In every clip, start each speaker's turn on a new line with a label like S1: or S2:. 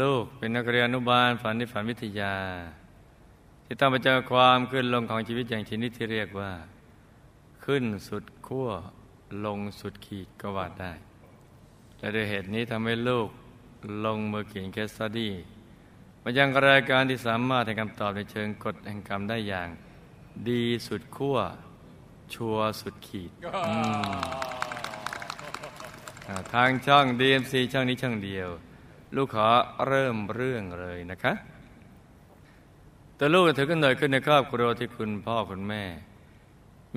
S1: ลูกเป็นนักเรียนอนุบาลฝันในฝันวิทยา ที่ต้องไปเจอความขึ้นลงของชีวิตอย่างชนิดที่เรียกว่า ขึ้นสุดขั้วลงสุดขีดก็ว่าได้ และด้วยเหตุนี้ทำให้ลูกลงมือเขียนเคสสตี้มายังรายการที่สามารถให้คำตอบในเชิงกฎแห่งกรรมได้อย่าง ดีสุดขั้วชัวร์สุดขีดอืมอ่าทางช่อง DMC ช่องนี้ช่องเดียว ลูกขอเริ่มเรื่องเลยนะคะแต่ลูกถือกำเนิดขึ้นในครอบครัวที่คุณพ่อคุณแม่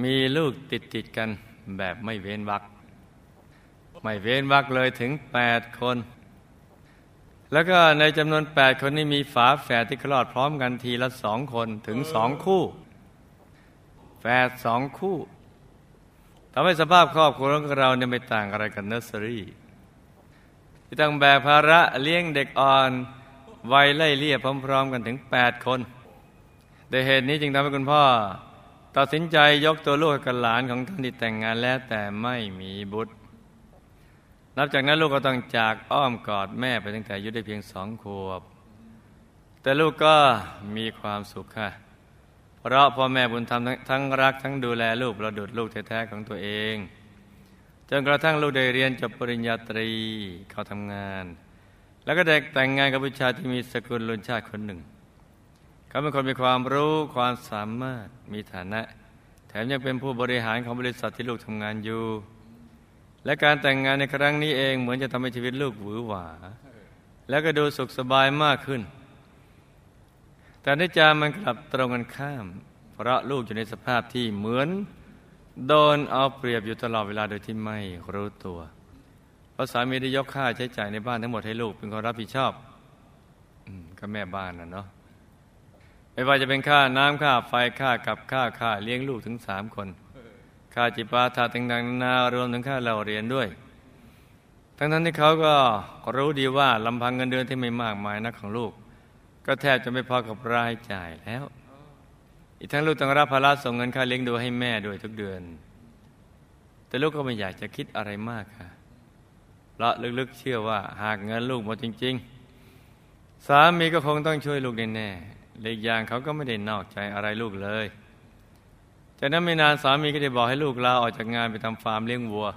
S1: มีลูกติดติดกันแบบไม่เว้นวรรคไม่เว้นวรรคเลยถึง 8 คน แล้วก็ในจำนวน 8 คนนี้มีฝาแฝดที่คลอดพร้อมกันทีละสองคนถึงสองคู่ แฝดสองคู่ทำให้สภาพครอบครัวของเราเนี่ยไม่ต่างอะไรกับเนอร์เซอรี่ ที่ต้องแบกภาระเลี้ยงเด็กอ่อน วัยไล่เลี่ยพร้อม ๆ กันถึง 8 คนโดยเหตุนี้จึงทำให้คุณพ่อ ตัดสินใจยกตัวลูกให้กับหลานของท่านที่แต่งงานแล้วแต่ไม่มีบุตร นับจากนั้นลูกก็ต้องจากอ้อมกอดแม่ไปตั้งแต่อายุได้เพียงสองขวบ แต่ลูกก็มีความสุขค่ะ เพราะพ่อแม่บุญธรรมทั้งทั้งรักทั้งดูแลลูกประดุดลูกแท้ๆของตัวเอง จนกระทั่งลูกได้เรียนจบปริญญาตรีเขาทำงาน แล้วก็ได้แต่งงานกับผู้ชายที่มีสกุลลุนชาติคนหนึ่ง เขาเป็นคนมีความรู้ความสามารถมีฐานะ แถมยังเป็นผู้บริหารของบริษัทที่ลูกทำงานอยู่ และการแต่งงานในครั้งนี้เองเหมือนจะทำให้ชีวิตลูกหวือหวา แล้วก็ดูสุขสบายมากขึ้น แต่ในจามันกลับตรงกันข้าม เพราะลูกอยู่ในสภาพที่เหมือน โดนเอาเปรียบอยู่ตลอดเวลาโดยที่ไม่รู้ตัวเพราะสามีได้ยกค่าใช้จ่ายในบ้านทั้งหมดให้ลูกเป็นคนรับผิดชอบอก็แม่บ้านนะเนาะไม่ว่าจะเป็นค่าน้ำค่าไฟค่ากับค่าค่าเลี้ยงลูกถึงสามคน ค่าจิปาถาต่างๆนานารวมถึงค่าเราเรียนด้วย ทั้งนั้นที่เขาก็รู้ดีว่าลำพังเงินเดือนที่ไม่มากมายนักของลูก ก็แทบจะไม่พอกับรายจ่ายแล้ว อีกทั้งลูกต้องรับภาระส่งเงินค่าเลี้ยงดูให้แม่ด้วยทุกเดือน แต่ลูกก็ไม่อยากจะคิดอะไรมากค่ะเพราะลึกๆเชื่อว่าหากเงินลูกหมดจริง ๆ สามีก็คงต้องช่วยลูกแน่ๆและอีกอย่างเขาก็ไม่ได้นอกใจอะไรลูกเลย จากนั้นไม่นานสามีก็ได้บอกให้ลูกลาออกจากงานไปทำฟาร์มเลี้ยงวัว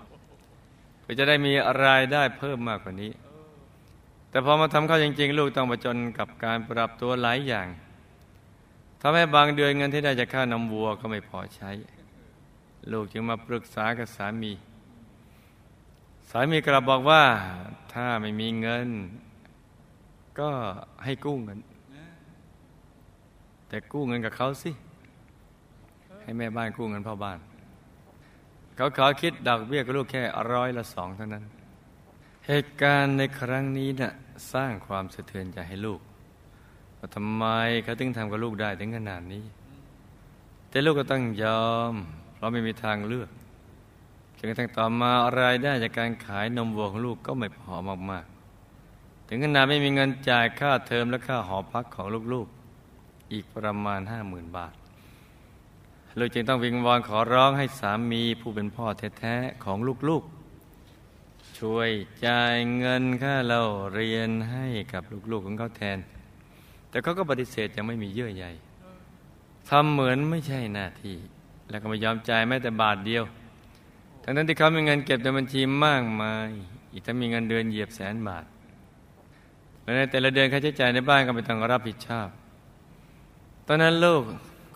S1: เพื่อจะได้มีรายได้เพิ่มมากกว่านี้ แต่พอมาทำเข้าจริง ๆ ลูกต้องประจนกับการปรับตัวหลายอย่าง ทำให้บางเดือนเงินที่ได้จากค่านำวัวก็ไม่พอใช้ ลูกจึงมาปรึกษากับสามี สามีกลับบอกว่าถ้าไม่มีเงิน ก็ให้กู้เงิน แต่กู้เงินกับเขาสิ ให้แม่บ้านกู้เงินพ่อบ้าน เขาขอคิดดอกเบี้ยกับลูกแค่ร้อยละสองเท่านั้น เหตุการณ์ในครั้งนี้น่ะสร้างความสะเทือนใจให้ลูก ว่าทำไมเขาถึงทำกับลูกได้ถึงขนาดนี้ แต่ลูกก็ต้องยอม เพราะไม่มีทางเลือกจนกระทั่งต่อมารายได้จากการขายนมวัวของลูกก็ไม่พอมากๆ ถึงขนาดไม่มีเงินจ่ายค่าเทอมและค่าหอพักของลูกๆ อีกประมาณห้าหมื่นบาทลูกจึงต้องวิงวอนขอร้องให้สามีผู้เป็นพ่อแท้ๆของลูกๆ ช่วยจ่ายเงินค่าเราเรียนให้กับลูกๆของเขาแทน แต่เขาก็ปฏิเสธยังไม่มีเยื่อใยทำเหมือนไม่ใช่หน้าที่ แล้วก็ไม่ยอมจ่ายแม้แต่บาทเดียว ทั้งนั้นที่เขามีเงินเก็บในบัญชีมากมาย อีกทั้งมีเงินเดือนเหยียบแสนบาท และในแต่ละเดือนค่าใช้จ่ายในบ้านก็ไม่ต้องรับผิดชอบ ตอนนั้นลูก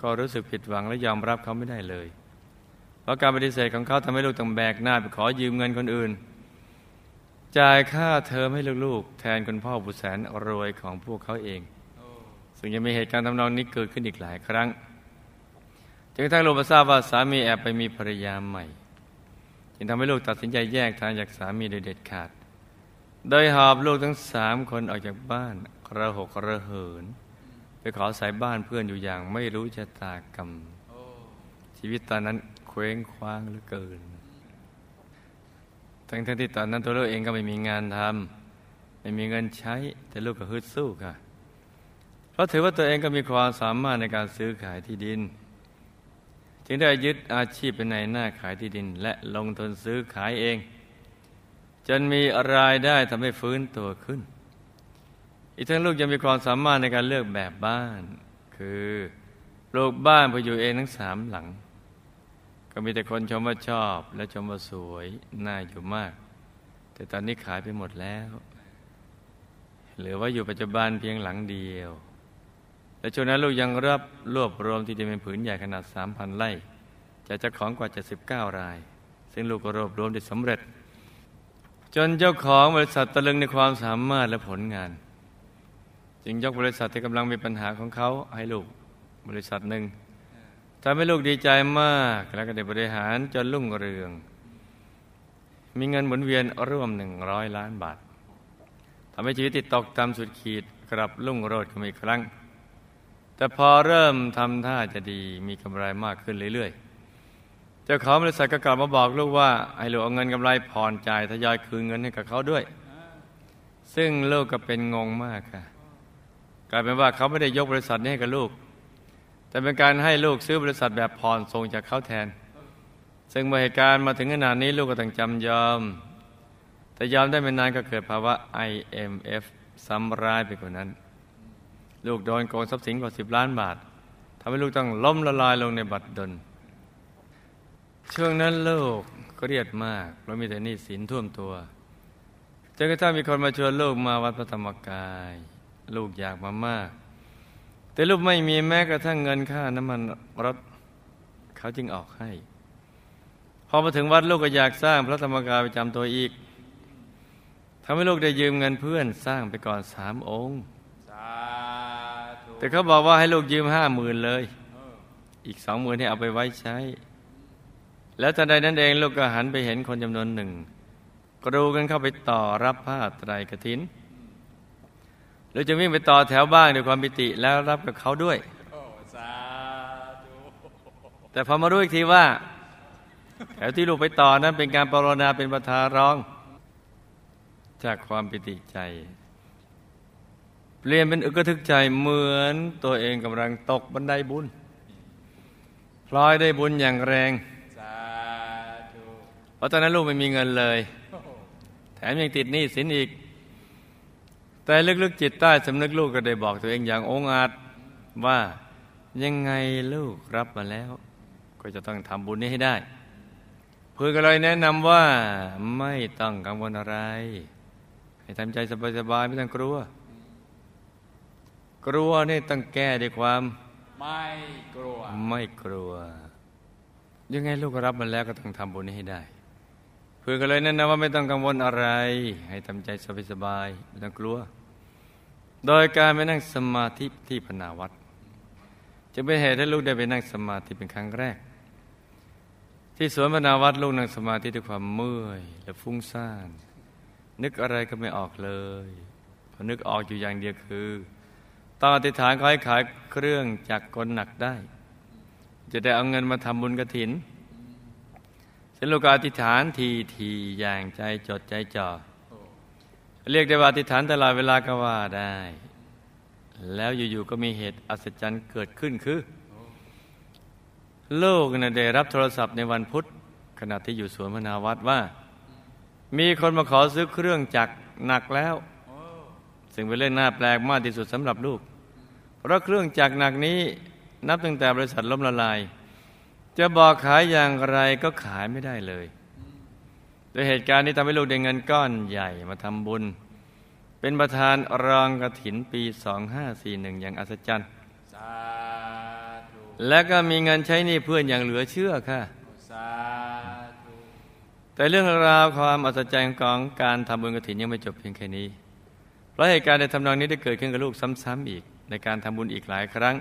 S1: ก็รู้สึกผิดหวังและยอมรับเขาไม่ได้เลย เพราะการปฏิเสธของเขาทำให้ลูกต้องแบกหน้าไปขอยืมเงินคนอื่น จ่ายค่าเทอมให้ลูกๆ แทนคุณพ่อบุตรแสนรวยของพวกเขาเอง ซึ่งยังมีเหตุการณ์ทำนองนี้เกิดขึ้นอีกหลายครั้งจนกระทั่งลูกมาทราบว่าสามีแอบไปมีภรรยาใหม่จึงทำให้ลูกตัดสินใจแยกทางจากสามีโดยเด็ดขาด โดยหอบลูกทั้งสามคนออกจากบ้านระหกระเหิน ไปขอสายบ้านเพื่อนอยู่อย่างไม่รู้ชะตากรรม ชีวิตตอนนั้นเคว้งคว้างเหลือเกิน ทั้งทั้งที่ตอนนั้นตัวลูกเองก็ไม่มีงานทำไม่มีเงินใช้แต่ลูกก็ฮึดสู้ค่ะ เพราะถือว่าตัวเองก็มีความสามารถในการซื้อขายที่ดิน จึงได้ยึดอาชีพเป็นในหน้าขายที่ดิน และลงทุนซื้อขายเอง จนมีรายได้ทำให้ฟื้นตัวขึ้น อีกทั้งลูกยังมีความสามารถในการเลือกแบบบ้าน คือปลูกบ้านพออยู่เองทั้งสามหลัง ก็มีแต่คนชมว่าชอบ และชมว่าสวยน่าอยู่มาก แต่ตอนนี้ขายไปหมดแล้ว เหลือว่าอยู่ปัจจุบันเพียงหลังเดียว และช่วงนั้นลูกยังรับรวบรวมที่จะเป็นผืนใหญ่ขนาด 3,000 ไร่จากเจ้าของกว่า 79 ราย ซึ่งลูกก็รวบรวมได้สำเร็จ จนเจ้าของบริษัทตะลึงในความสามารถและผลงาน จึงยกบริษัทที่กำลังมีปัญหาของเขาให้ลูกบริษัทหนึ่งทำให้ลูกดีใจมากและก็ได้บริหารจนรุ่งเรือง มีเงินหมุนเวียนร่วมหนึ่งร้อยล้านบาททำให้ชีวิตติดตกตามสุดขีดกลับรุ่งโรจน์ขึ้นอีกครั้ง แต่พอเริ่มทำท่าจะดีมีกำไรมากขึ้นเรื่อยๆ เจ้าของบริษัทก็กลับมาบอกลูกว่าให้ลูกเอาเงินกำไรผ่อนจ่ายทยอยคืนเงินให้กับเขาด้วย ซึ่งลูกก็เป็นงงมากค่ะกลายเป็นว่าเขาไม่ได้ยกบริษัทนี้ให้กับลูก แต่เป็นการให้ลูกซื้อบริษัทแบบผ่อนส่งจากเขาแทน ซึ่งเมื่อเหตุการณ์มาถึงขนาดนี้ลูกก็ต้องจำยอม แต่ยอมได้ไม่นานก็เกิดภาวะ IMF ซ้ำร้ายไปกว่านั้น ลูกโดนโกงทรัพย์สินกว่าสิบล้านบาททำให้ลูกต้องล้มละลายลงในบัตรดล ช่วงนั้นลูกก็เครียดมากเพราะมีแต่หนี้สินท่วมตัวจนกระทั่งมีคนมาชวนลูกมาวัดพระธรรมกาย ลูกอยากมามาก แต่ลูกไม่มีแม้กระทั่งเงินค่าน้ำมันรถเขาจึงออกให้ พอมาถึงวัดลูกก็อยากสร้างพระธรรมกายประจำตัวอีกทำให้ลูกได้ยืมเงินเพื่อนสร้างไปก่อนสามองค์ แต่เขาบอกว่าให้ลูกยืมห้าหมื่นเลย อีกสองหมื่นให้เอาไปไว้ใช้ แล้วทันใดนั้นเองลูกก็หันไปเห็นคนจำนวนหนึ่งกรูกันเข้าไปต่อรับผ้าไตรกฐินหรือจะวิ่งไปต่อแถวบ้างด้วยความปิติแล้วรับกับเขาด้วย แต่พอมารู้อีกทีว่า แถวที่ลูกไปต่อนั้นเป็นการปรนนาเป็นประธานร้อง จากความปิติใจ เปลี่ยนเป็นอึกทึกใจเหมือนตัวเองกำลังตกบันไดบุญพลอยได้บุญอย่างแรง เพราะตอนนั้นลูกไม่มีเงินเลย แถมยังติดหนี้สินอีก แต่ลึกๆจิตใต้สำนึกลูกก็ได้บอกตัวเองอย่างองอาจว่ายังไงลูกรับมาแล้ว ก็จะต้องทำบุญนี้ให้ได้เพื่อนก็เลยแนะนำว่าไม่ต้องกังวลอะไร ให้ทำใจสบายๆไม่ต้องกลัว กลัวนี่ต้องแก้ด้วยความ
S2: ไม่กลัว
S1: ไม่กลัว ยังไงลูกก็รับมันแล้วก็ต้องทำบุญนี้ให้ได้เพื่อนก็เลยแนะนำว่าไม่ต้องกังวลอะไร ให้ทำใจสบายๆไม่ต้องกลัว โดยการไปนั่งสมาธิที่พนาวัดจะเป็นเหตุให้ลูกได้ไปนั่งสมาธิเป็นครั้งแรก ที่สวนพนาวัดลูกนั่งสมาธิด้วยความเมื่อยและฟุ้งซ่าน นึกอะไรก็ไม่ออกเลยพอนึกออกอยู่อย่างเดียวคือ ต้องอธิษฐานขอให้ขายเครื่องจักรกลหนักได้ จะได้เอาเงินมาทำบุญกระถินเสร็จลูกอธิษฐานทีทีอย่างใจจดใจจ่อเรียกได้ว่าอธิษฐานตลอดเวลาก็ว่าได้ แล้วอยู่ๆก็มีเหตุอัศจรรย์เกิดขึ้นคือลูกนะได้รับโทรศัพท์ในวันพุธขณะที่อยู่สวนพนาวัดว่า มีคนมาขอซื้อเครื่องจักรหนักแล้ว ซึ่งเป็นเรื่องน่าแปลกมากที่สุดสำหรับลูก เพราะเครื่องจักรหนักนี้นับตั้งแต่บริษัทล้มละลาย จะบอกขายอย่างไรก็ขายไม่ได้เลยโดยเหตุการณ์นี้ทำให้ลูกได้เงินก้อนใหญ่มาทำบุญ เป็นประธานรองกระถินปี 2541 อย่างอัศจรรย์
S2: สาธุ
S1: และก็มีเงินใช้หนี้เพื่อนอย่างเหลือเชื่อค่ะ
S2: สาธุ
S1: แต่เรื่องราวความอัศจรรย์ของการทำบุญกระถินยังไม่จบเพียงแค่นี้ เพราะเหตุการณ์ในทำนองนี้ได้เกิดขึ้นกับลูกซ้ำๆอีก ในการทำบุญอีกหลายครั้ง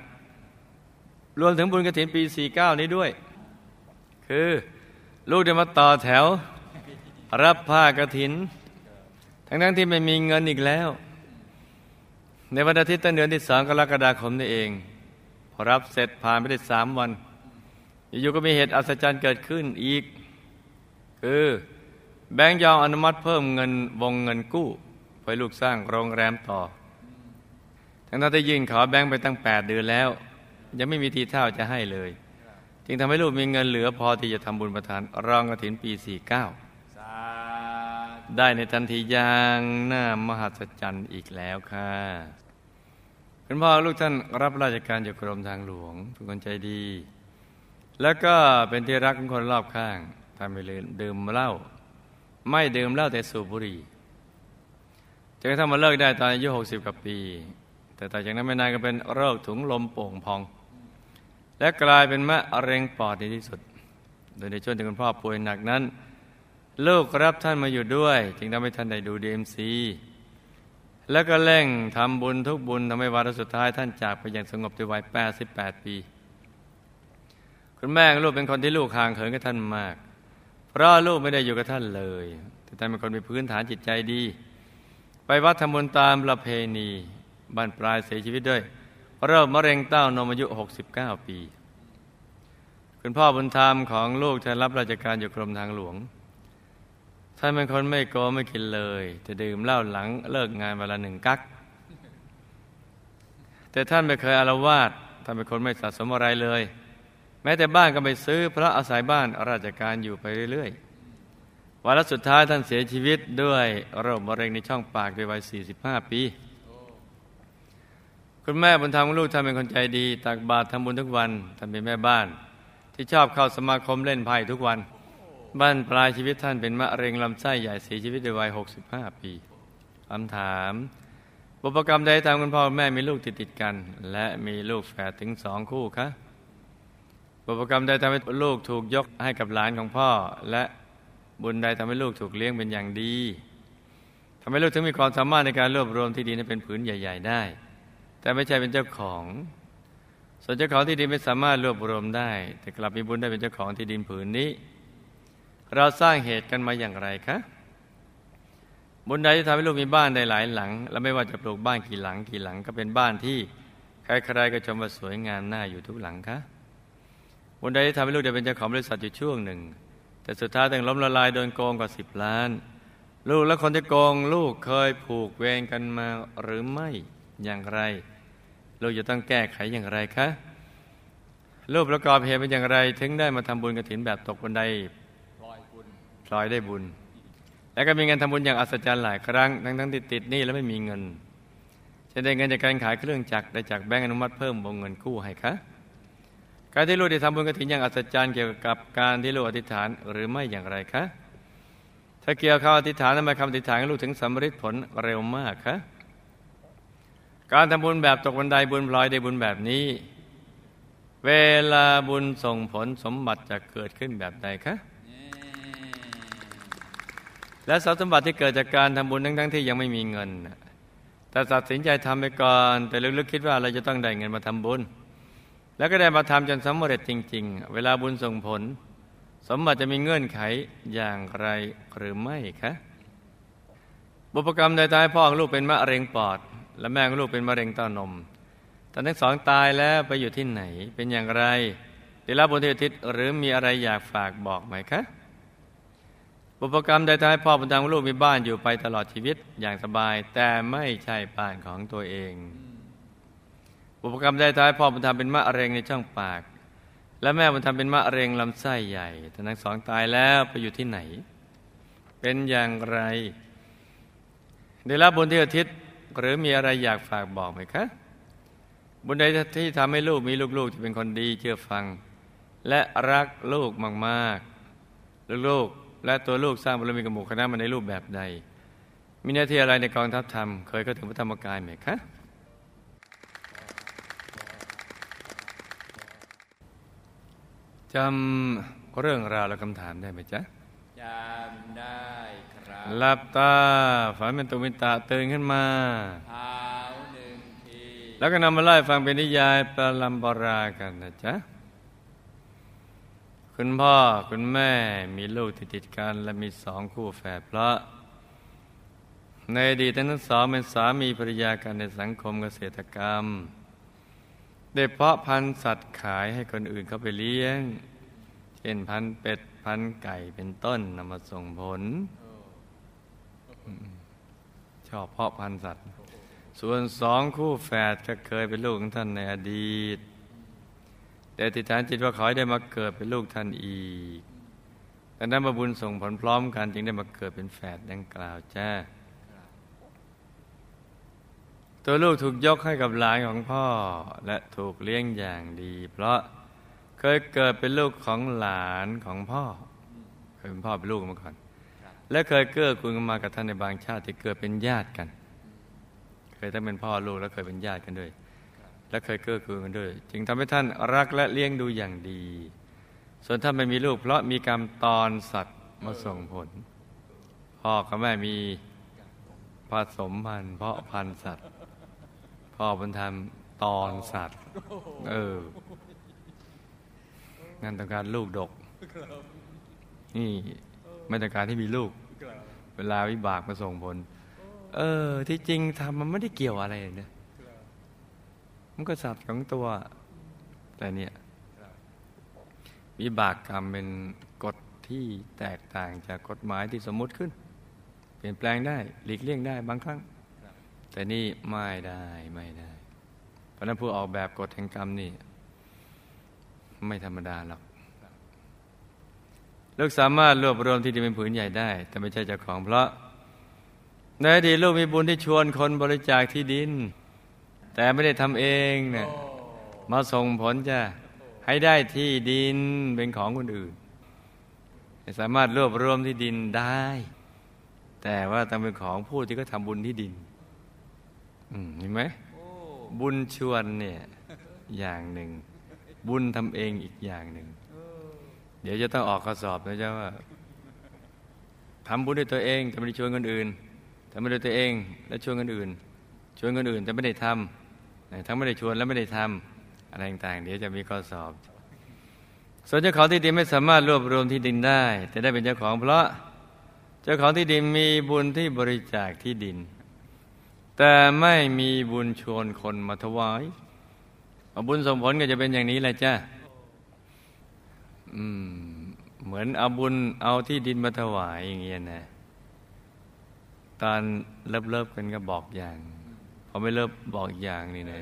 S1: รวมถึงบุญกระถินปี 49 นี้ด้วย คือลูกได้มาต่อแถว รับผ้ากระถิน ทั้งนั้นที่ไม่มีเงินอีกแล้ว ในวันอาทิตย์ต้นเดือนที่สองกรกฎาคมนี่เอง พอรับเสร็จผ่านไปได้สามวัน อยู่ๆก็มีเหตุอัศจรรย์เกิดขึ้นอีก คือแบงก์ยอมอนุมัติเพิ่มเงินวงเงินกู้ไปลูกสร้างโรงแรมต่อ ทั้งที่ได้ยื่นขอแบงก์ไปตั้งแปดเดือนแล้ว ยังไม่มีทีท่าจะให้เลย จึงทำให้ลูกมีเงินเหลือพอที่จะทำบุญประทานรองกฐินปี 49
S2: สาธุ
S1: ได้ในทันทีอย่างน่ามหัศจรรย์อีกแล้วค่ะคุณพ่อลูกท่านรับราชการอยู่กรมทางหลวงเป็นคนใจดี แล้วก็เป็นที่รักของคนรอบข้างทำไม่ลืมดื่มเหล้าไม่ดื่มเหล้าแต่สูบบุหรี่จนกระทั่งมาเลิกได้ตอนอายุหกสิบกว่าปี แต่ต่อจากนั้นไม่นานก็เป็นโรคถุงลมโป่งพอง และกลายเป็นมะเร็งปอดในที่สุด โดยในช่วงที่คุณพ่อป่วยหนักนั้น ลูกรับท่านมาอยู่ด้วย จึงทำให้ท่านได้ดูดีเอ็มซีแล้วก็เร่งทำบุญทุกบุญทำให้วาระสุดท้ายท่านจากไปอย่างสงบด้วยวัย 88 ปี คุณแม่ลูกเป็นคนที่ลูกห่างเขินกับท่านมาก เพราะลูกไม่ได้อยู่กับท่านเลย แต่ท่านเป็นคนมีพื้นฐานจิตใจดี ไปวัดทำบุญตามประเพณี บ้านปลายเสียชีวิตด้วยโรคมะเร็งเต้านมอายุ 69 ปี คุณพ่อบุญธรรมของลูกท่านรับราชการอยู่กรมทางหลวง ท่านเป็นคนไม่โกไม่กินเลย จะดื่มเหล้าหลังเลิกงานเวลาหนึ่งกักแต่ท่านไม่เคยอารวาสท่านเป็นคนไม่สะสมอะไรเลย แม้แต่บ้านก็ไม่ซื้อ เพราะอาศัยบ้านราชการอยู่ไปเรื่อยๆวันสุดท้ายท่านเสียชีวิตด้วยโรคมะเร็งในช่องปากด้วยวัย 45 ปี คุณแม่บุญธรรมของลูกท่านเป็นคนใจดีตักบาตรทำบุญทุกวันท่านเป็นแม่บ้าน ที่ชอบเข้าสมาคมเล่นไพ่ทุกวัน บ้านปลายชีวิตท่านเป็นมะเร็งลำไส้ใหญ่เสียชีวิตด้วยวัย 65 ปีคำถามบุพกรรมใดทำคุณพ่อแม่มีลูกติดติดกัน และมีลูกแฝดถึงสองคู่คะบุพกรรมใดทำให้ลูกถูกยกให้กับหลานของพ่อ และบุญใดทำให้ลูกถูกเลี้ยงเป็นอย่างดีทำให้ลูกถึงมีความสามารถในการรวบรวมที่ดินให้เป็นผืนใหญ่ ๆ ได้ แต่ไม่ใช่เป็นเจ้าของ ส่วนเจ้าของที่ดินไม่สามารถรวบรวมได้ แต่กลับมีบุญได้เป็นเจ้าของที่ดินผืนนี้ เราสร้างเหตุกันมาอย่างไรคะบุญใดที่ทำให้ลูกมีบ้านได้หลายหลัง และไม่ว่าจะปลูกบ้านกี่หลังกี่หลังก็เป็นบ้านที่ใครๆก็ชมว่าสวยงามน่าอยู่ทุกหลังคะบุญใดที่ทำให้ลูกได้เป็นเจ้าของบริษัทอยู่ช่วงหนึ่ง แต่สุดท้ายต้องล้มละลายโดนโกงกว่าสิบล้าน ลูกและคนที่โกงลูกเคยผูกเวรกันมาหรือไม่อย่างไร ลูกจะต้องแก้ไขอย่างไรคะรูปประกอบเหตุเป็นอย่างไร ถึงได้มาทำบุญกระถินแบบตกบันได
S2: ปล่อยบุญ
S1: พลอยได้บุญ แล้วก็มีเงินทำบุญอย่างอัศจรรย์หลายครั้ง ทั้งทั้งติดติดนี่แล้วไม่มีเงิน จะได้เงินจากการขายเครื่องจักรได้จากแบงก์อนุมัติเพิ่มวงเงินกู้ให้คะการที่ลูกได้ทำบุญกระถินอย่างอัศจรรย์เกี่ยวกับการที่ลูกอธิษฐานหรือไม่อย่างไรคะถ้าเกี่ยวกับอธิษฐานทำไมคำอธิษฐานลูกถึงสำเร็จผลเร็วมากคะ การทำบุญแบบตกบันไดบุญพลอยได้บุญแบบนี้ เวลาบุญส่งผลสมบัติจะเกิดขึ้นแบบใดคะและทรัพย์สมบัติที่เกิดจากการทำบุญทั้งๆทที่ยังไม่มีเงินน่ะแต่ตัดสินใจทำไปก่อน แต่ลึกๆคิดว่าเราจะต้องได้เงินมาทำบุญ แล้วก็ได้มาทำจนสำเร็จจริง ๆ เวลาบุญส่งผล สมบัติจะมีเงื่อนไขอย่างไรหรือไม่คะบุพกรรมใดตายพ่อของลูกเป็นมะเร็งปอด และแม่ของลูกเป็นมะเร็งเต้านมตอนทั้งสองตายแล้วไปอยู่ที่ไหน เป็นอย่างไรได้รับบุญเทวทิศหรือมีอะไรอยากฝากบอกไหมคะบุพกรรมใดทำให้พ่อบุญธรรมลูกมีบ้านอยู่ไปตลอดชีวิตอย่างสบาย แต่ไม่ใช่บ้านของตัวเอง บุพกรรมใดทำให้พ่อบุญธรรมเป็นมะเร็งในช่องปาก และแม่บุญธรรมเป็นมะเร็งลำไส้ใหญ่ทั้งสองตายแล้วไปอยู่ที่ไหน เป็นอย่างไร ได้รับบุญที่อาทิตย์ หรือมีอะไรอยากฝากบอกไหมคะบุญใดที่ทำให้ลูกมีลูกๆที่เป็นคนดีเชื่อฟัง และรักลูกมากๆลูกๆและตัวลูกสร้างบารมีกับหมู่คณะมาในรูปแบบใด มีหน้าที่อะไรในกองทัพธรรม เคยเข้าถึงพระธรรมกายไหมคะจำเรื่องราวและคำถามได้ไหมจ๊ะ หลับตาฝันเป็นตุมิตะตื่นขึ้นมา
S2: เท้าหนึ่งที
S1: แล้วก็นำมาไล่ฟังเป็นนิยายประลัมปรากันนะจ๊ะ คุณพ่อคุณแม่มีลูกติดติดๆกันและมีสองคู่แฝดเพราะในอดีตทั้งสองเป็นสามีภรรยากันในสังคมเกษตรกรรม ได้เพาะพันธุ์สัตว์ขายให้คนอื่นเขาไปเลี้ยง เช่นพันธุ์เป็ดพันธุ์ไก่เป็นต้นนำมาส่งผล ชอบเพาะพันธุ์สัตว์ ส่วนสองคู่แฝดก็เคยเป็นลูกของท่านในอดีต แต่ติดฐานจิตว่าขอให้ได้มาเกิดเป็นลูกท่านอีกแแต่นั้นมาบุญส่งผลพร้อมกันจึงได้มาเกิดเป็นแฝดดังกล่าวจ้าตัวลูกถูกยกให้กับหลานของพ่อ และถูกเลี้ยงอย่างดี เพราะเคยเกิดเป็นลูกของหลานของพ่อเคยเป็นพ่อเป็นลูกมาก่อน และเคยเกื้อกูลกันมากับท่านในบางชาติที่เกิดเป็นญาติกัน เคยทั้งเป็นพ่อลูกและเคยเป็นญาติกันด้วย และเคยเกื้อกูลกันด้วย จึงทำให้ท่านรักและเลี้ยงดูอย่างดี ส่วนท่านไม่มีลูก เพราะมีกรรมตอนสัตว์มาส่งผล พ่อกับแม่มีผสมพันธุ์เพาะพันธุ์สัตว์ พ่อบุญธรรมตอนสัตว์ เอองานต้องการลูกดก นี่ ไม่ต้องการที่มีลูก เวลาวิบากมาส่งผล เออ ที่จริงทำมันไม่ได้เกี่ยวอะไรเลยนะมันก็สัตว์ของตัว แต่เนี่ยวิบากกรรมเป็นกฎที่แตกต่างจากกฎหมายที่สมมติขึ้น เปลี่ยนแปลงได้หลีกเลี่ยงได้บางครั้ง แต่นี่ไม่ได้ไม่ได้ เพราะนั้นผู้ออกแบบกฎแห่งกรรมนี่ ไม่ธรรมดาหรอก ลูกสามารถรวบรวมที่ดินเป็นผืนใหญ่ได้ แต่ไม่ใช่เจ้าของเพราะในอดีตลูกมีบุญที่ชวนคนบริจาคที่ดิน แต่ไม่ได้ทำเองเนี่ยมาส่งผลจะให้ได้ที่ดินเป็นของคนอื่น สามารถรวบรวมที่ดินได้ แต่ว่าต้องเป็นของผู้ที่เขาทำบุญที่ดินอืมเห็นไหมบุญชวนเนี่ยอย่างหนึ่ง บุญทำเองอีกอย่างหนึ่ง เดี๋ยวจะต้องออกข้อสอบนะจ๊ะว่าทำบุญด้วยตัวเองแต่ไม่ได้ชวนคนอื่นทำไม่ด้วยตัวเอง แล้วชวนคนอื่น ชวนคนอื่นแต่ไม่ได้ทำทั้งไม่ได้ชวนและไม่ได้ทำอะไรต่างๆ เดี๋ยวจะมีข้อสอบ ส่วนเจ้าของที่ดินไม่สามารถรวบรวมที่ดินได้แต่ได้เป็นเจ้าของ เพราะเจ้าของที่ดินมีบุญที่บริจาคที่ดิน แต่ไม่มีบุญชวนคนมาถวายเอาบุญส่งผลก็จะเป็นอย่างนี้แหละจ้ะอืม เหมือนเอาบุญเอาที่ดินมาถวายอย่างเงี้ยนะ ตอนเลิบเลิบกันก็บอกอย่างพอไม่เลิบบอกอีกอย่างนี่นะ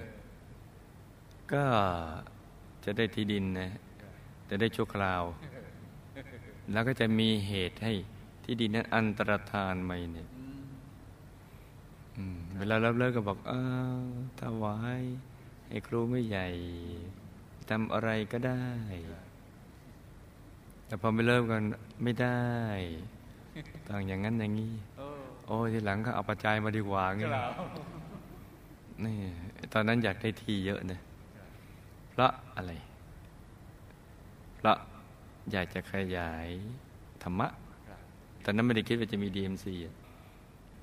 S1: ก็จะได้ที่ดินนะจะได้ชั่วคราว แล้วก็จะมีเหตุให้ที่ดินนั้นอันตรธานไปเนี่ยเวลารับเลิกก็บอกเออถวายให้ครูไม่ใหญ่ทำอะไรก็ได้ แต่พอไม่เริ่มกันไม่ได้ต้องอย่างนั้นอย่างนี้โอ้ทีหลังก็เอาปัจจัยมาดีกว่างี้นี่ตอนนั้นอยากได้ทีเยอะนะเพราะอะไร เพราะอยากจะขยายธรรมะตอนนั้นไม่ได้คิดว่าจะมีดีเอ็มซี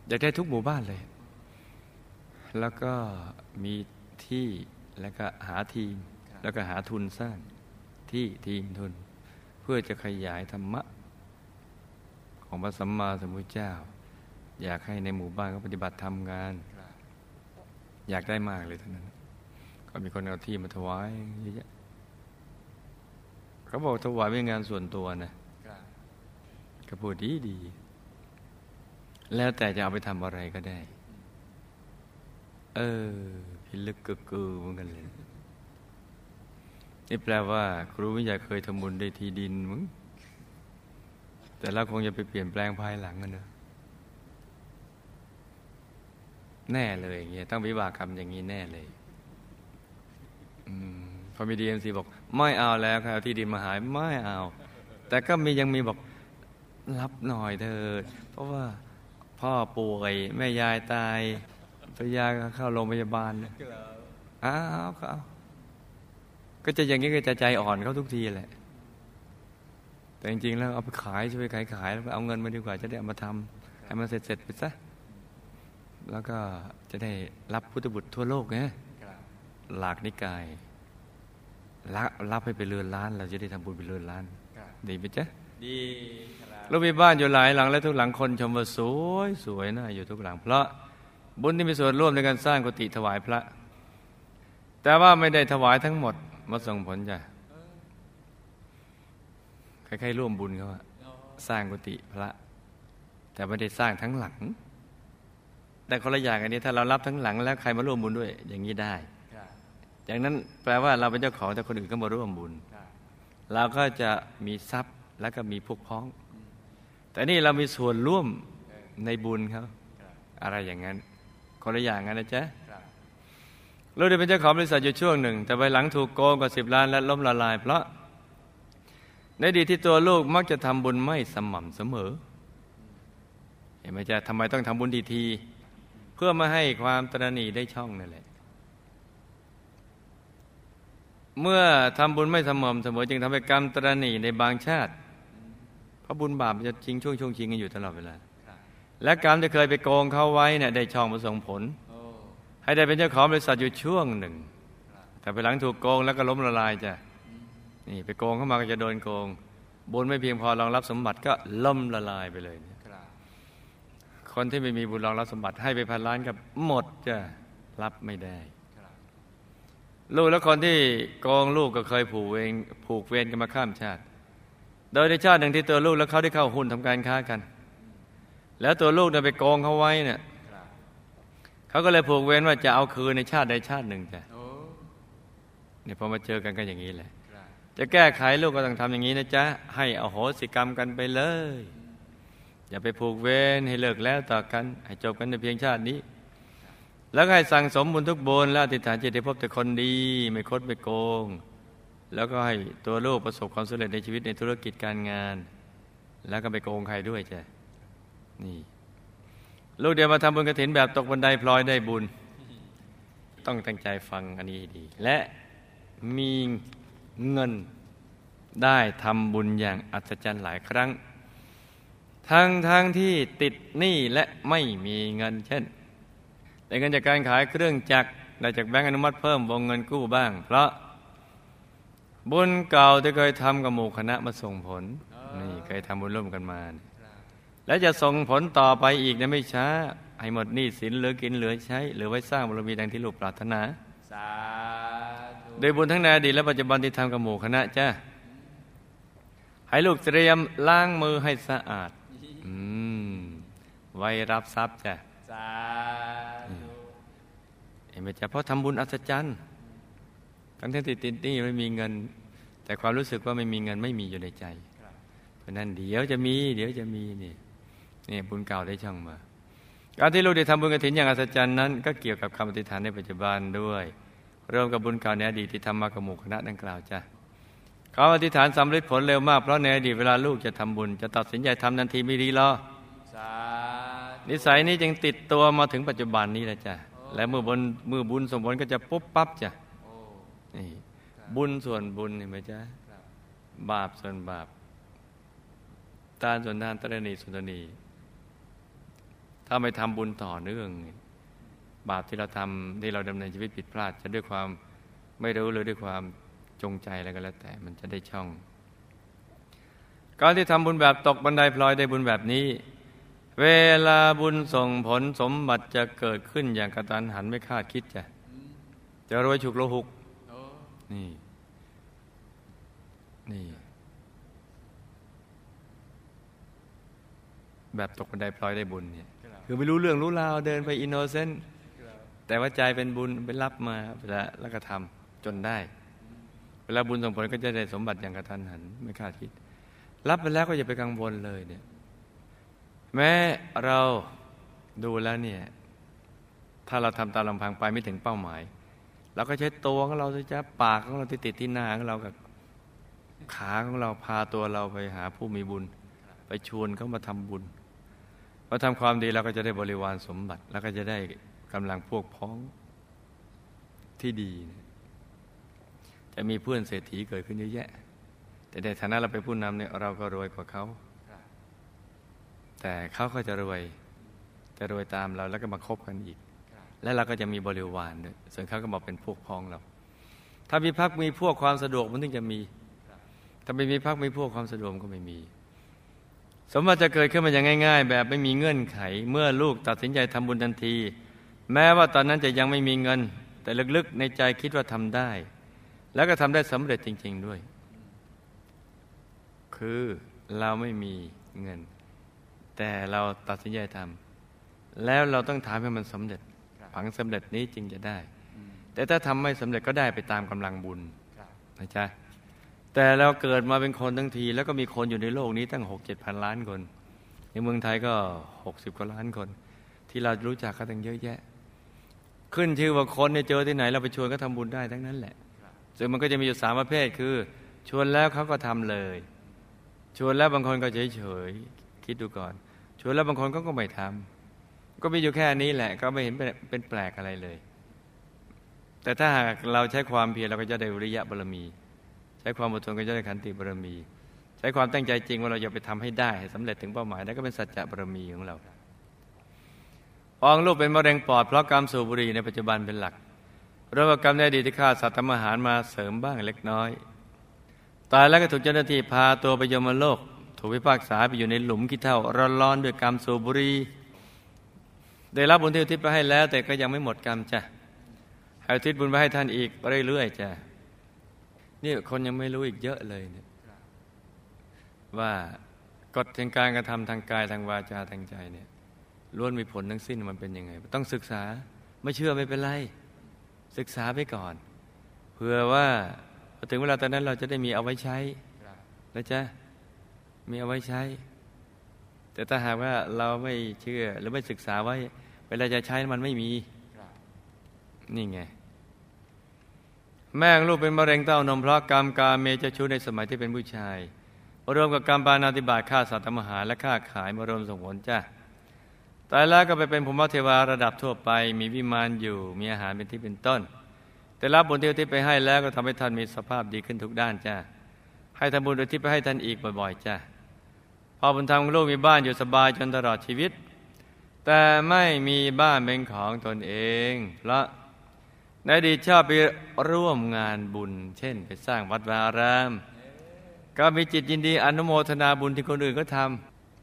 S1: อยากได้ทุกหมู่บ้านเลย แล้วก็มีที่แล้วก็หาทีม แล้วก็หาทุนสร้างที่ทีมทุนเพื่อจะขยายธรรมะ ของพระสัมมาสัมพุทธเจ้า อยากให้ในหมู่บ้านเขาปฏิบัติทำงาน อยากได้มากเลยท่านั้น ก็มีคนเอาที่มาถวายเยอะแยะเขาบอกถวายเป็นงานส่วนตัวนะก็พูดดีดี แล้วแต่จะเอาไปทำอะไรก็ได้ เออพิลึกกึกกือเหมือนกันเลย นี่แปลว่า ครูวิทยาเคยทำบุญได้ที่ดินมึงแต่เราคงจะไปเปลี่ยนแปลงภายหลังกันเนอะแน่เลยอย่างเงี้ยต้องวิบากกรรมอย่างนี้แน่เลยอืมพอมีดีเอ็มซีบอก ไม่เอาแล้วครับที่ดินมาหายไม่เอา แต่ก็มียังมีบอกรับหน่อยเถิดเพราะว่าพ่อป่วย แม่ยายตายภรรยาเข้าโรงพยาบาลอ้าวเขา ก็จะอย่างนี้ก็จะใจอ่อนเขาทุกทีแหละ แต่จริงๆแล้วเอาไปขายช่วยขายขายแล้วเอาเงินมาดีกว่าจะได้เอามาทำให้มันเสร็จๆไปซะแล้วก็จะได้รับพุทธบุตรทั่วโลกไงหลากนิกายรับรับให้ไปเรือนล้าน เราจะได้ทำบุญไปเรือนล้าน ดีไหมจ๊ะ
S2: ดีครับ
S1: เรามีบ้านอยู่หลายหลังและทุกหลังคนชมว่าสวยสวยนะอยู่ทุกหลัง เพราะบุญที่มีส่วนร่วมในการสร้างกุฏิถวายพระ แต่ว่าไม่ได้ถวายทั้งหมด มาส่งผลจ้ะใครๆร่วมบุญเขาอะสร้างกุฏิพระ แต่ไม่ได้สร้างทั้งหลัง แต่คนละอย่างอันนี้ถ้าเรารับทั้งหลัง แล้วใครมาร่วมบุญด้วย อย่างนี้ได้อย่างนั้นแปลว่าเราเป็นเจ้าของแต่คนอื่นก็มาร่วมบุญเราก็จะมีทรัพย์แล้วก็มีพวกพ้อง แต่นี่เรามีส่วนร่วมในบุญเขาอะไรอย่างนั้น คนละอย่างนั้นนะจ๊ะ ลูกได้เป็นเจ้าของบริษัทอยู่ช่วงหนึ่ง แต่ไปหลังถูกโกงกว่าสิบล้านและล้มละลาย เพราะในดีที่ตัวลูกมักจะทำบุญไม่สม่ำเสมอ เห็นไหมจ๊ะทำไมต้องทำบุญทีที เพื่อมาให้ความตระหนี่ได้ช่องนั่นแหละ เมื่อทำบุญไม่สม่ำเสมอ จึงทำให้กรรมตระหนี่ในบางชาติ เพราะบุญบาปจะชิงช่วงช่วงชิงกันอยู่ตลอดเวลาและกรรมที่เคยไปโกงเขาไว้เนี่ยได้ช่องมาส่งผล ให้ได้เป็นเจ้าของบริษัทอยู่ช่วงหนึ่ง แต่ไปหลังถูกโกงแล้วก็ล้มละลายจ้ะนี่ไปโกงเข้ามาก็จะโดนโกง บุญไม่เพียงพอรองรับสมบัติก็ล่มละลายไปเลยเนี่ย
S2: ครับ
S1: คนที่ไม่มีบุญรองรับสมบัติให้ไปพันล้านกับหมดจะรับไม่ได้
S2: ครับ
S1: ลูกและคนที่โกงลูกก็เคยผูกเวรผูกเวรกันมาข้ามชาติ โดยในชาติหนึ่งที่ตัวลูกและเขาได้เข้าหุ้นทำการค้ากัน แล้วตัวลูกเนี่ยไปโกงเขาไว้เนี่ย
S2: ครับ
S1: เขาก็เลยผูกเวรว่าจะเอาคืนในชาติใดชาติหนึ่งจ้ะ
S2: โอ้
S1: เนี่ยพอมาเจอกันก็อย่างนี้แหละ
S2: ครับ
S1: จะแก้ไขลูกก็ต้องทำอย่างนี้นะจ๊ะ ให้อโหสิกรรมกันไปเลย อย่าไปผูกเวรให้เลิกแล้วต่อกัน ให้จบกันในเพียงชาตินี้ แล้วก็ให้สั่งสมบุญทุกบุญแล้วอธิษฐานจิตให้พบแต่คนดี ไม่คดไม่โกง แล้วก็ให้ตัวลูกประสบความสำเร็จในชีวิตในธุรกิจการงาน แล้วก็ไปโกงใครด้วยจ้ะนี่ ลูกเดี๋ยวมาทำบุญกระถินแบบตกบันไดพลอยได้บุญ ต้องตั้งใจฟังอันนี้ให้ดี และมีเงินได้ทำบุญอย่างอัศจรรย์หลายครั้ง ทั้งทั้งที่ติดหนี้และไม่มีเงินเช่นได้เงินจากการขายเครื่องจักรได้จากแบงก์อนุมัติเพิ่มวงเงินกู้บ้าง เพราะบุญเก่าที่เคยทำกับหมู่คณะมาส่งผลนี่เคยทำบุญร่วมกันมาเนี่ย และจะส่งผลต่อไปอีกนะไม่ช้า ให้หมดหนี้สินเหลือกินเหลือใช้เหลือไว้สร้างบารมีดังที่ลูกปรารถนา
S2: สาธุ
S1: โดยบุญทั้งในอดีตและปัจจุบันที่ทำกับหมู่คณะจ้าให้ลูกเตรียมล้างมือให้สะอาดอืมไว้รับทรัพย์จ้ะ
S2: สาธุ
S1: เห็นไหมจ๊ะเพราะทำบุญอัศจรรย์ทั้งที่ติดหนี้ไม่มีเงิน แต่ความรู้สึกว่าไม่มีเงินไม่มีอยู่ในใจ
S2: ครับ
S1: เพราะนั้นเดี๋ยวจะมี เดี๋ยวจะมีนี่ นี่บุญเก่าได้ช่องมา การที่ลูกได้ทำบุญกฐินอย่างอัศจรรย์นั้น ก็เกี่ยวกับคำอธิษฐานในปัจจุบันด้วยเรวมกับบุญเก่าในอดีตที่ทำมากับหมู่คณะดังกล่าวจ้ะคำอธิษฐานสำเร็จผลเร็วมากเพราะในอดีตเวลาลูกจะทำบุญ จะตัดสินใจทำทันทีไม่ดีหรอ
S2: สาธุ
S1: นิสัยนี้จึงติดตัวมาถึงปัจจุบันนี้แหละจ้ะและเมื่อบุญเมื่อบุญสมผลก็จะปุ๊บปั๊บจ้ะนี่บุญส่วนบุญเห็นไหมจ๊ะ
S2: บา
S1: ปส่วนบาปตานส่วนทานตระนีส่วนตระนี ถ้าไม่ทำบุญต่อเนื่อง บาปที่เราทำที่เราดำเนินชีวิตผิดพลาด จะด้วยความไม่รู้หรือด้วยความจงใจอะไรก็แล้วแต่มันจะได้ช่อง การที่ทำบุญแบบตกบันไดพลอยได้บุญแบบนี้ เวลาบุญส่งผลสมบัติจะเกิดขึ้นอย่างกระตันหันไม่คาดคิดจะจะรวยฉุกละหุกนี่นี่ แบบตกบันไดพลอยได้บุญเนี่ย
S2: คื
S1: อไม่รู้เรื่องรู้ราวเดินไป
S2: innocent
S1: แต่ว่าใจเป็นบุญเป็นรับมาแล้วแล้วก็ทำจนได้ เวลาบุญส่งผลก็จะได้สมบัติอย่างกะทันหันไม่คาดคิด รับไปแล้วก็อย่าไปกังวลเลยเนี่ย แม้เราดูแล้วเนี่ย ถ้าเราทำตามลำพังไปไม่ถึงเป้าหมายเราก็ใช้ตัวของเราสิจ้ะปากของเราที่ติดที่หน้าของเรากับขาของเราพาตัวเราไปหาผู้มีบุญ ไปชวนเขามาทำบุญ มาทำความดีเราก็จะได้บริวารสมบัติ แล้วก็จะได้กำลังพวกพ้องที่ดี จะมีเพื่อนเศรษฐีเกิดขึ้นเยอะแยะ แต่ในฐานะเราเป็นผู้นำเนี่ยเราก็รวยกว่าเขา แต่เขาก็จะรวยจะรวยตามเราแล้วก็มาคบกันอีก และเราก็จะมีบริวารด้วยส่วนเขาก็บอกเป็นพวกพ้องเรา ถ้ามีพักมีพวกความสะดวกมันถึงจะมี ถ้าไม่มีพักมีพวกความสะดวกก็ไม่มี สมมติจะเกิดขึ้นมาอย่างง่าย ๆ แบบไม่มีเงื่อนไข เมื่อลูกตัดสินใจทำบุญทันที แม้ว่าตอนนั้นจะยังไม่มีเงิน แต่ลึกๆในใจคิดว่าทำได้ แล้วก็ทำได้สำเร็จจริง ๆด้วย คือเราไม่มีเงิน แต่เราตัดสินใจทำแล้วเราต้องทำให้มันสำเร็จ ผังสำเร็จนี้จึงจะได้ แต่ถ้าทำไม่สำเร็จก็ได้ไปตามกำลังบุญ
S2: บ
S1: นะจ๊ะ แต่เราเกิดมาเป็นคนทั้งที แล้วก็มีคนอยู่ในโลกนี้ตั้งหกเจ็ดพันล้านคน ในเมืองไทยก็หกสิบกว่าล้านคน ที่เรารู้จักกันตั้งเยอะแยะ ขึ้นชื่อว่าคนเนี่ยเจอที่ไหน เราไปชวนก็ทำบุญได้ทั้งนั้นแหละซึ่งมันก็จะมีอยู่สามประเภทคือ ชวนแล้วเขาก็ทำเลย ชวนแล้วบางคนก็เฉยเฉยคิดดูก่อน ชวนแล้วบางคนก็ก็ไม่ทำก็มีอยู่แค่นี้แหละ ก็ไม่เห็นเป็นแปลกอะไรเลย แต่ถ้าหากเราใช้ความเพียรเราก็จะได้วิริยะบารมี ช้ความอดทนก็จะได้ขันติบารมี ใช้ความตั้งใจจริงว่าเราจะไปทำให้ได้ให้สำเร็จถึงเป้าหมายนั่นก็เป็นสัจจะบารมีของเราฟองลูกเป็นมะเร็งปอดเพราะกรรมสูบบุหรี่ในปัจจุบันเป็นหลักเรื่องกรรมในอดีตที่ฆ่าสัตว์ทำอาหารมาเสริมบ้างเล็กน้อย ตายแล้วก็ถูกเจ้าหน้าที่พาตัวไปยมโลก ถูกพิพากษาไปอยู่ในหลุมขี้เท่าร้อนๆด้วยกรรมสูบบุหรี่ได้รับบุญที่อุทิศไปให้แล้ว แต่ก็ยังไม่หมดกรรมจ้ะให้อุทิศบุญไปให้ท่านอีกเรื่อยๆจ้ะ นี่คนยังไม่รู้อีกเยอะเลยเนี่ยว่ากฎแห่งการกระทำทางกายทางวาจาทางใจเนี่ยล้วนมีผลทั้งสิ้นมันเป็นยังไง ต้องศึกษาไม่เชื่อไม่เป็นไร ศึกษาไปก่อนเพื่อว่าถึงเวลาตอนนั้นเราจะได้มีเอาไว้ใช้แล้วจะมีเอาไว้ใช้ แต่ถ้าหากว่าเราไม่เชื่อหรือไม่ศึกษาไว้ เวลาจะใช้มันไม่มี นี่ไง แม่งลูกเป็นมะเร็งเต้านมเพราะกรรมกาเมจะชูในสมัยที่เป็นผู้ชาย รวมกับกรรมปานาติบาตฆ่าสัตว์ทำอาหารและฆ่าขายมารวมส่งผลจ้าตายแล้วก็ไปเป็นภูมิเทวาระดับทั่วไป มีวิมานอยู่มีอาหารเป็นที่เป็นต้น แต่รับบุญที่ที่ไปให้แล้วก็ทำให้ท่านมีสภาพดีขึ้นทุกด้านจ้าให้ทำบุญโดยที่ไปให้ท่านอีกบ่อยๆจ้าพอบุญธรรมลูกมีบ้านอยู่สบายจนตลอดชีวิต แต่ไม่มีบ้านเป็นของตนเองเพราะ ในอดีตชอบไปร่วมงานบุญ เช่น ไปสร้างวัดวาราม ก็มีจิตยินดีอนุโมทนาบุญที่คนอื่นก็ท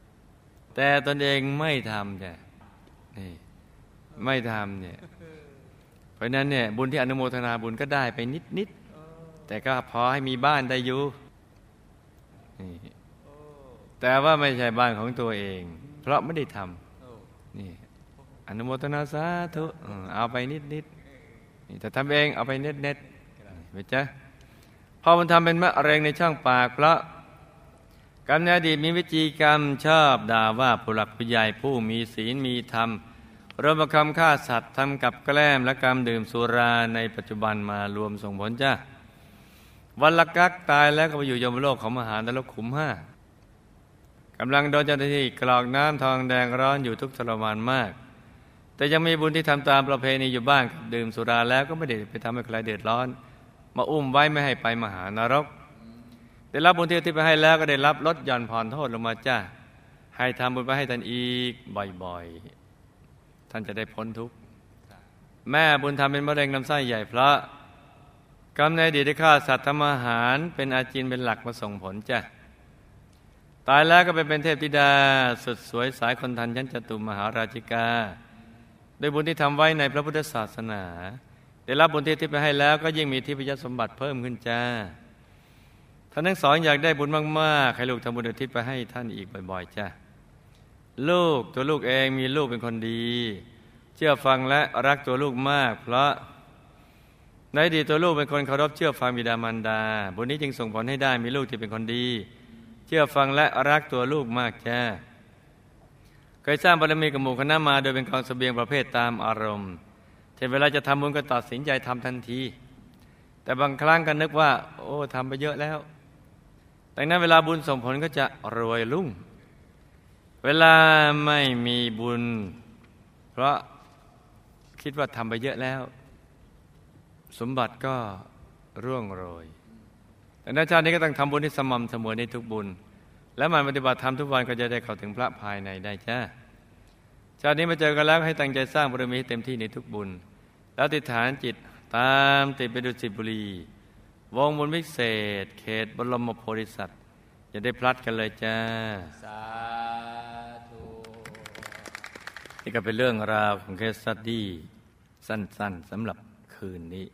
S1: ำแต่ตนเองไม่ทำจ้ะนี่ไม่ทำเนี่ยเพราะนั้นเนี่ยบุญที่อนุโมทนาบุญก็ได้ไปนิดนิดแต่ก็พอให้มีบ้านได้อยู่นี่แต่ว่าไม่ใช่บ้านของตัวเอง เพราะไม่ได้ทำนี่อนุโมทนาสาธุเอาไปนิดนิด แต่ทำเองเอาไปเน็ตเน็ตเห็นไหมจ๊ะพอมันทำเป็นมะเร็งในช่องปากเพราะกรรมในอดีตมีวิจีกรรมชอบด่าว่าผู้หลักผู้ใหญ่ผู้มีศีลมีธรรมรวมประคำฆ่าสัตว์ทำกับแกล้มและกรรมดื่มสุราในปัจจุบันมารวมส่งผลจ้าวันละกักตายแล้วก็ไปอยู่ยมโลกของมหานรกขุมห้ากำลังโดนเจ้าหน้าที่กรอกน้ำทองแดงร้อนอยู่ทุกทรมานมาก แต่ยังมีบุญที่ทำตามประเพณีอยู่บ้างดื่มสุราแล้วก็ไม่ได้ไปทำให้ใครเดือดร้อน มาอุ้มไว้ไม่ให้ไปมหานรก ได้รับบุญที่ที่ไปให้แล้วก็ได้รับลดหย่อนผ่อนโทษลงมาจ้าให้ทำบุญไปให้ท่านอีกบ่อยๆ ท่านจะได้พ้นทุกข์แม่บุญทำเป็นมะเร็งลำไส้ใหญ่เพราะกรรมในอดีตได้ฆ่าสัตว์ทำอาหาร เป็นอาจินเป็นหลักมาส่งผลจ้ะตายแล้วก็ไปเป็นเทพธิดา สุดสวยสายคนทันชั้นจตุมหาราชิกา โดยบุญที่ทำไว้ในพระพุทธศาสนา ได้รับบุญที่ที่ไปให้แล้วก็ยิ่งมีทิพยสมบัติเพิ่มขึ้นจ้าท่านทั้งสองอยากได้บุญมากๆให้ลูกทำบุญอุทิศไปให้ท่านอีกบ่อย ๆ จ้ะลูกตัวลูกเองมีลูกเป็นคนดี เชื่อฟังและรักตัวลูกมาก เพราะในดีตัวลูกเป็นคนเคารพเชื่อฟังบิดามารดา บุญนี้จึงส่งผลให้ได้มีลูกที่เป็นคนดี เชื่อฟังและรักตัวลูกมากจ้ะ เคยสร้างบารมีกับหมู่คณะมาโดยเป็นกองสเสบียงประเภทตามอารมณ์เช่นเวลาจะทำบุญก็ตัดสินใจทำทันที แต่บางครั้งก็นึกว่า โอ้ทำไปเยอะแล้วดังนั้นเวลาบุญส่งผลก็จะรวยรุ่ง เวลาไม่มีบุญ เพราะคิดว่าทำไปเยอะแล้ว สมบัติก็ร่วงโรยแต่ในชาตินี้ก็ต้องทำบุญที่สม่ำเสมอในทุกบุญ และมันปฏิบัติธรรมทุกวันก็จะได้เข้าถึงพระภายในได้จ้าชาตินี้มาเจอกันแล้วให้ตั้งใจสร้างบารมีให้เต็มที่ในทุกบุญ แล้วติดฐานจิตตามติดไปดูสิบุรี วงบุญวิเศษ เขตบรมโพธิสัตว์จะได้พลัดกันเลยจ้า
S2: สาธุ
S1: นี่ก็เป็นเรื่องราวของเคสสตดี้สั้นๆสำหรับคืน
S2: นี้